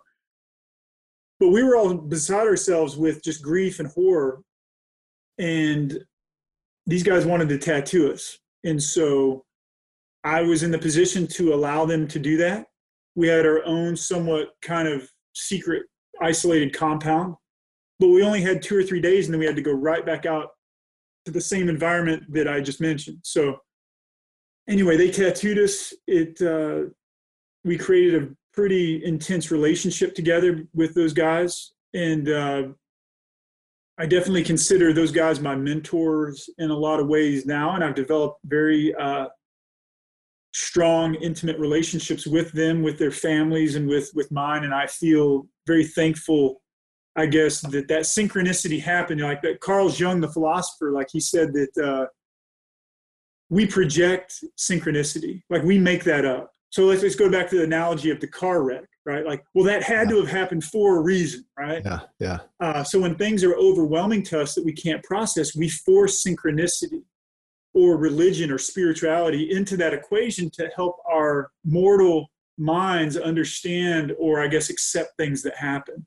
but we were all beside ourselves with just grief and horror and these guys wanted to tattoo us. And so I was in the position to allow them to do that. We had our own somewhat kind of secret, isolated compound, but we only had two or three days and then we had to go right back out to the same environment that I just mentioned. So, anyway, they tattooed us. It, uh, we created a pretty intense relationship together with those guys. And uh, I definitely consider those guys my mentors in a lot of ways now. And I've developed very uh, strong intimate relationships with them with their families and with with mine. And i feel very thankful i guess that that synchronicity happened. Like that carl jung the philosopher like he said that uh, we project synchronicity. Like we make that up. So let's, let's go back to the analogy of the car wreck right? Like well that had yeah. to have happened for a reason right? Yeah yeah. Uh, so when things are overwhelming to us that we can't process we force synchronicity or religion or spirituality into that equation to help our mortal minds understand or I guess accept things that happen.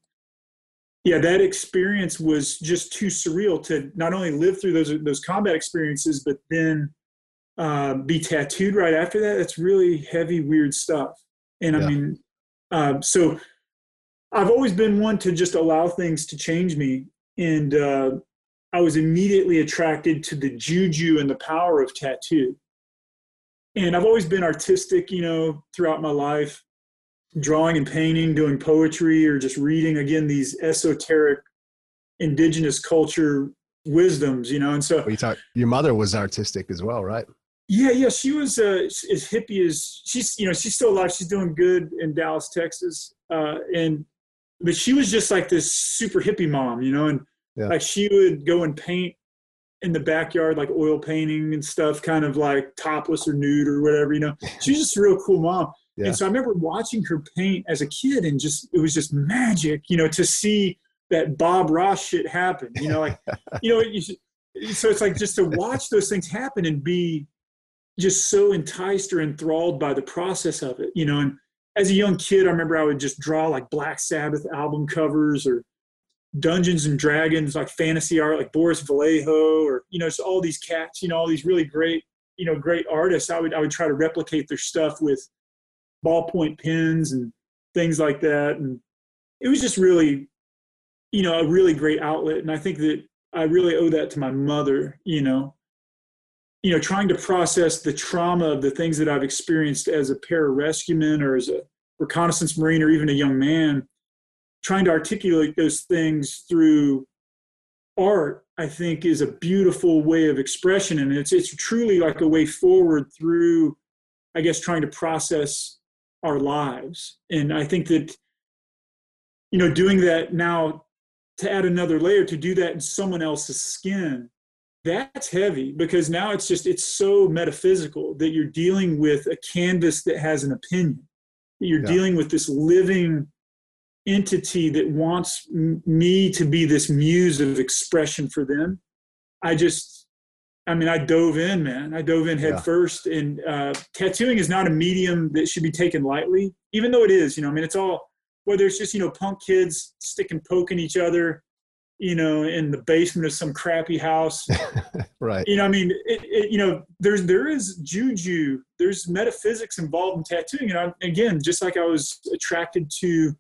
Yeah, that experience was just too surreal to not only live through those those combat experiences, but then uh, be tattooed right after that. That's really heavy, weird stuff. And yeah. I mean, Um, so I've always been one to just allow things to change me. And uh, I was immediately attracted to the juju and the power of tattoo. And I've always been artistic, you know, throughout my life, drawing and painting, doing poetry, or just reading again these esoteric indigenous culture wisdoms, you know. And so you talk, your mother was artistic as well, right? Yeah, yeah, she was uh, as hippie as she's. You know, she's still alive. She's doing good in Dallas, Texas, uh, and but she was just like this super hippie mom, you know, and yeah. like she would go and paint in the backyard, like oil painting and stuff, kind of like topless or nude or whatever, you know. She's just a real cool mom. Yeah. And so I remember watching her paint as a kid and just it was just magic, you know, to see that Bob Ross shit happen. You know, like you know, you so it's like just to watch those things happen and be just so enticed or enthralled by the process of it, you know, and as a young kid, I remember I would just draw like Black Sabbath album covers or Dungeons and Dragons, like fantasy art, like Boris Vallejo, or you know, just all these cats, you know, all these really great, you know, great artists. I would I would try to replicate their stuff with ballpoint pens and things like that, and it was just really, you know, a really great outlet. And I think that I really owe that to my mother, you know, you know, trying to process the trauma of the things that I've experienced as a pararescueman or as a reconnaissance marine or even a young man, trying to articulate those things through art, I think, is a beautiful way of expression, and it's it's truly like a way forward through, I guess, trying to process our lives. And I think that, you know, doing that now to add another layer to do that in someone else's skin that's heavy because now it's just it's so metaphysical that you're dealing with a canvas that has an opinion you're yeah. dealing with this living entity that wants me to be this muse of expression for them i just i mean i dove in man i dove in head yeah. first and uh, tattooing is not a medium that should be taken lightly even though it is you know i mean it's all whether it's just you know punk kids sticking poking each other you know, in the basement of some crappy house. right. You know, I mean, it, it, you know, there's there is juju, there's metaphysics involved in tattooing, and I, again, just like I was attracted to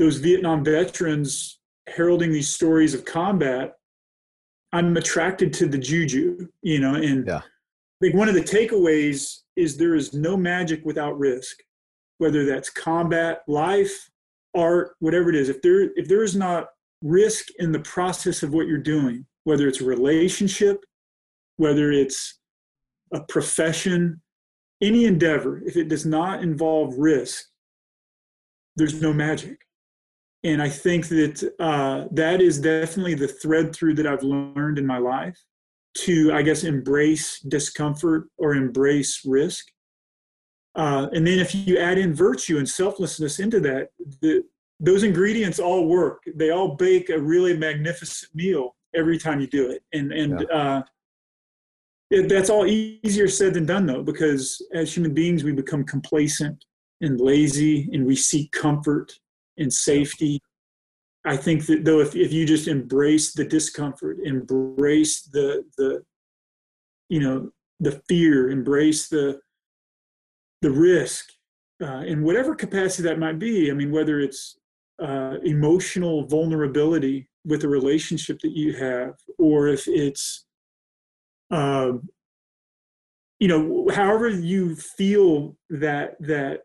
those Vietnam veterans heralding these stories of combat, I'm attracted to the juju. You know, and yeah. I think one of the takeaways is there is no magic without risk, whether that's combat, life, art, whatever it is. If there if there is not risk in the process of what you're doing, whether it's a relationship, whether it's a profession, any endeavor, if it does not involve risk, there's no magic. And I think that uh, that is definitely the thread through that I've learned in my life to, I guess, embrace discomfort or embrace risk. Uh, and then if you add in virtue and selflessness into that, the, those ingredients all work. They all bake a really magnificent meal every time you do it. And and yeah. uh, it, that's all easier said than done though, because as human beings we become complacent and lazy, and we seek comfort and safety. I think that though, if if you just embrace the discomfort, embrace the the you know the fear, embrace the the risk, uh, in whatever capacity that might be. I mean, whether it's uh, emotional vulnerability with a relationship that you have, or if it's, uh, you know, however you feel that that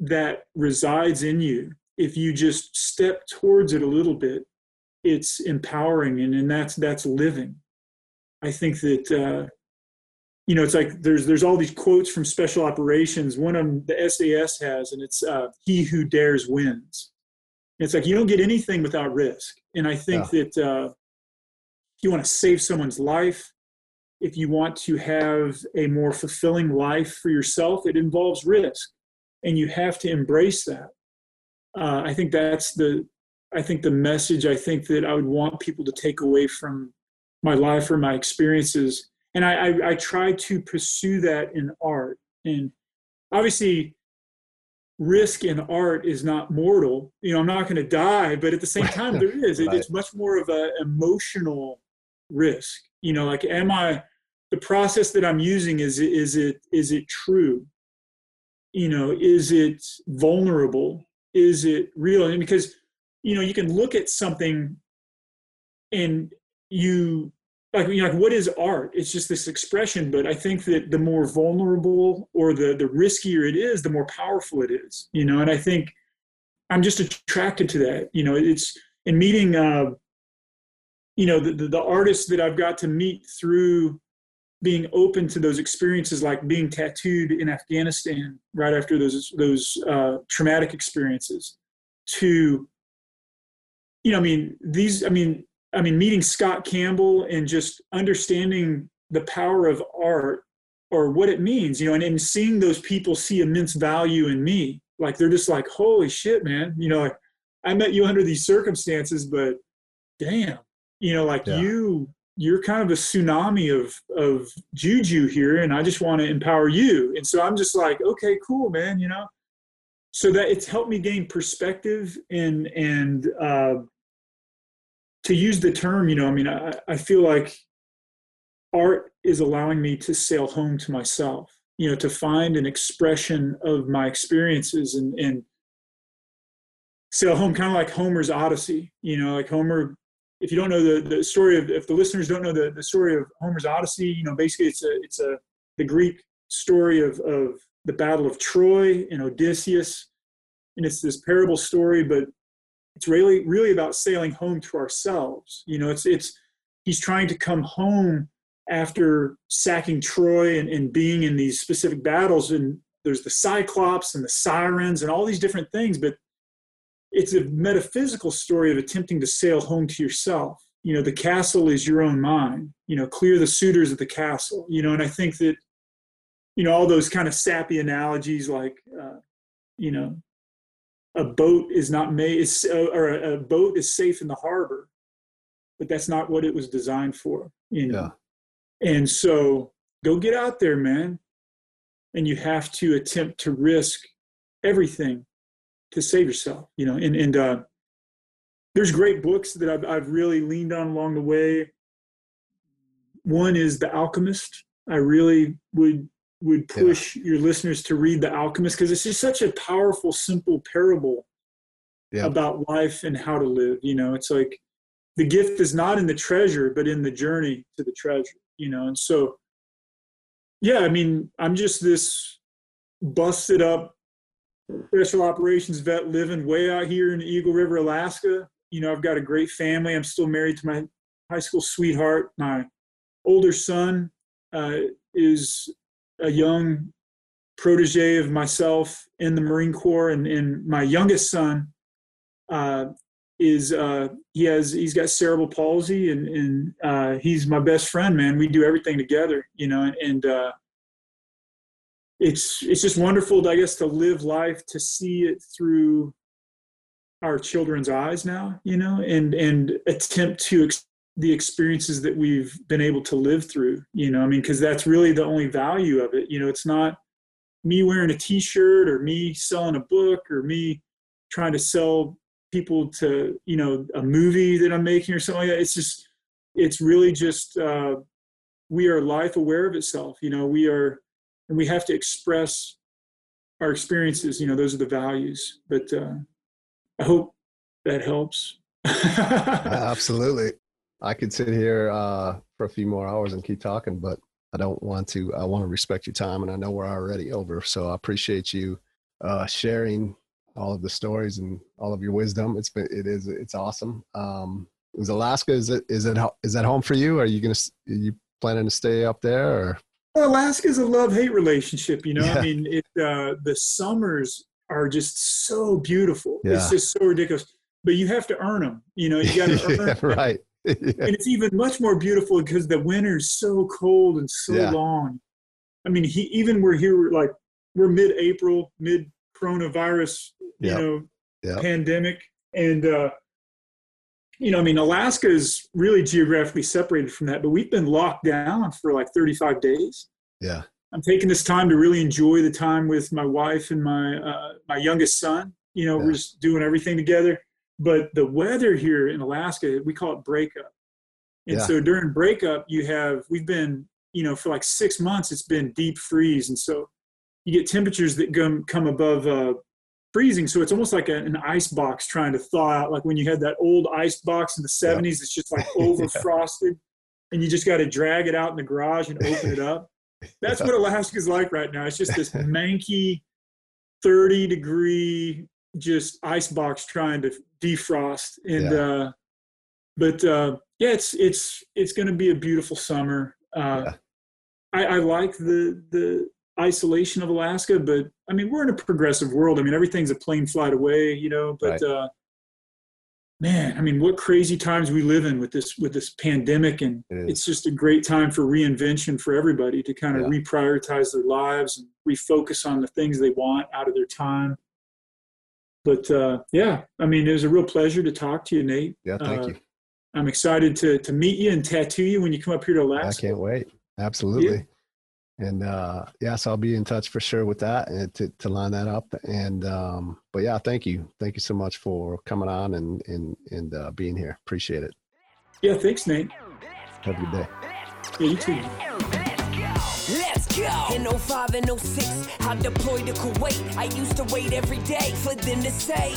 that resides in you, if you just step towards it a little bit, it's empowering, and and that's that's living. I think that. Uh, you know, it's like there's there's all these quotes from special operations. One of them the SAS has, and it's uh, "He who dares wins." It's like you don't get anything without risk. And I think yeah. that uh, if you want to save someone's life, if you want to have a more fulfilling life for yourself, it involves risk, and you have to embrace that. Uh, I think that's the I think the message I think that I would want people to take away from my life or my experiences. And I, I, I try to pursue that in art. And obviously, risk in art is not mortal. You know, I'm not going to die, but at the same time, there is. right. It's much more of an emotional risk. You know, like, am I the process that I'm using? Is it is it is it true? You know, is it vulnerable? Is it real? And because, you know, you can look at something and you like you know, like what is art it's just this expression but i think that the more vulnerable or the the riskier it is the more powerful it is you know and i think i'm just attracted to that you know it's in meeting uh you know the, the, the artists that i've got to meet through being open to those experiences like being tattooed in afghanistan right after those those uh, traumatic experiences to you know i mean these i mean I mean, meeting Scott Campbell and just understanding the power of art or what it means, you know, and, and seeing those people see immense value in me. Like they're just like, holy shit, man. You know, like I met you under these circumstances, but damn, you know, like yeah. you you're kind of a tsunami of of juju here and I just want to empower you. And so I'm just like, okay, cool, man, you know. So that it's helped me gain perspective and and uh to use the term, you know, I mean, I, I feel like art is allowing me to sail home to myself, you know, to find an expression of my experiences and, and sail home kind of like Homer's Odyssey, you know, like Homer, if you don't know the, the story of, if the listeners don't know the, the story of Homer's Odyssey, you know, basically it's a, it's a, the Greek story of, of the battle of Troy and Odysseus. And it's this parable story, but it's really really about sailing home to ourselves you know it's it's he's trying to come home after sacking troy and, and being in these specific battles and there's the cyclops and the sirens and all these different things but it's a metaphysical story of attempting to sail home to yourself. You know the castle is your own mind. You know clear the suitors of the castle. You know and i think that you know all those kind of sappy analogies like uh, you know a boat is not made is, uh, or a, a, boat is safe in the harbor but that's not what it was designed for you know? Yeah. and so go get out there man. And you have to attempt to risk everything to save yourself you know and and uh, there's great books that I've, I've really leaned on along the way one is the alchemist i really would would push yeah. your listeners to read The Alchemist because it's just such a powerful, simple parable yeah. about life and how to live. You know, it's like the gift is not in the treasure, but in the journey to the treasure, you know, and so, yeah, I mean, I'm just this busted up special operations vet living way out here in Eagle River, Alaska. You know, I've got a great family. I'm still married to my high school sweetheart. My older son uh, is a young protege of myself in the Marine Corps, and, and my youngest son uh, is uh, he has he's got cerebral palsy, and and uh, he's my best friend. Man, we do everything together, you know, and, and uh, it's it's just wonderful, I guess, to live life to see it through our children's eyes now, you know, and and attempt to the experiences that we've been able to live through you know i mean because that's really the only value of it you know it's not me wearing a t-shirt or me selling a book or me trying to sell people to you know a movie that i'm making or something like that. It's just it's really just uh, we are life aware of itself you know we are and we have to express our experiences you know those are the values but uh, i hope that helps absolutely I could sit here uh, for a few more hours and keep talking, but I don't want to. I want to respect your time, and I know we're already over. So I appreciate you uh, sharing all of the stories and all of your wisdom. It's been, it is, it's awesome. Um, is Alaska? Is it, is it, is that home for you? Are you gonna, are you planning to stay up there or? Alaska is a love hate relationship. You know, yeah. I mean, it, uh, the summers are just so beautiful. Yeah. It's just so ridiculous. But you have to earn them. You know, you got to earn. yeah, right. yeah. And it's even much more beautiful because the winter's so cold and so long. I mean, he even we're here we're like we're mid-April, mid coronavirus, you know, pandemic, and uh, you know, I mean, Alaska is really geographically separated from that, but we've been locked down for like 35 days. Yeah. I'm taking this time to really enjoy the time with my wife and my uh, my youngest son. You know, yeah. we're just doing everything together. But the weather here in Alaska, we call it breakup. And yeah. so during breakup, you have, we've been, you know, for like six months, it's been deep freeze. And so you get temperatures that come come above uh, freezing. So it's almost like a, an ice box trying to thaw out. Like when you had that old ice box in the 70s, yep. it's just like over frosted and you just got to drag it out in the garage and open it up. That's what Alaska's like right now. It's just this manky 30 degree just ice box trying to defrost. And, yeah. uh, but, uh, yeah, it's, it's, it's going to be a beautiful summer. Uh, yeah. I, I like the, the, isolation of Alaska, but I mean, we're in a progressive world. I mean, everything's a plane flight away, you know, but, right. uh, man, I mean, what crazy times we live in with this, with this pandemic. And it it's just a great time for reinvention for everybody to kind of yeah. reprioritize their lives and refocus on the things they want out of their time. But, uh, yeah, I mean, it was a real pleasure to talk to you, Nate. Yeah. Thank uh, you. I'm excited to, to meet you and tattoo you when you come up here to Alaska. I can't wait. Absolutely. Yeah and uh yes i'll be in touch for sure with that and to, to line that up and um but yeah thank you thank you so much for coming on and and and uh, being here appreciate it yeah thanks nate have a good day yeah you too Let's go! In 05 and 06, I deployed to Kuwait. I used to wait every day for them to say,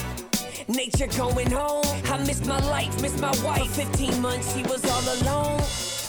Nature going home. I missed my life, missed my wife. 15 months, she was all alone.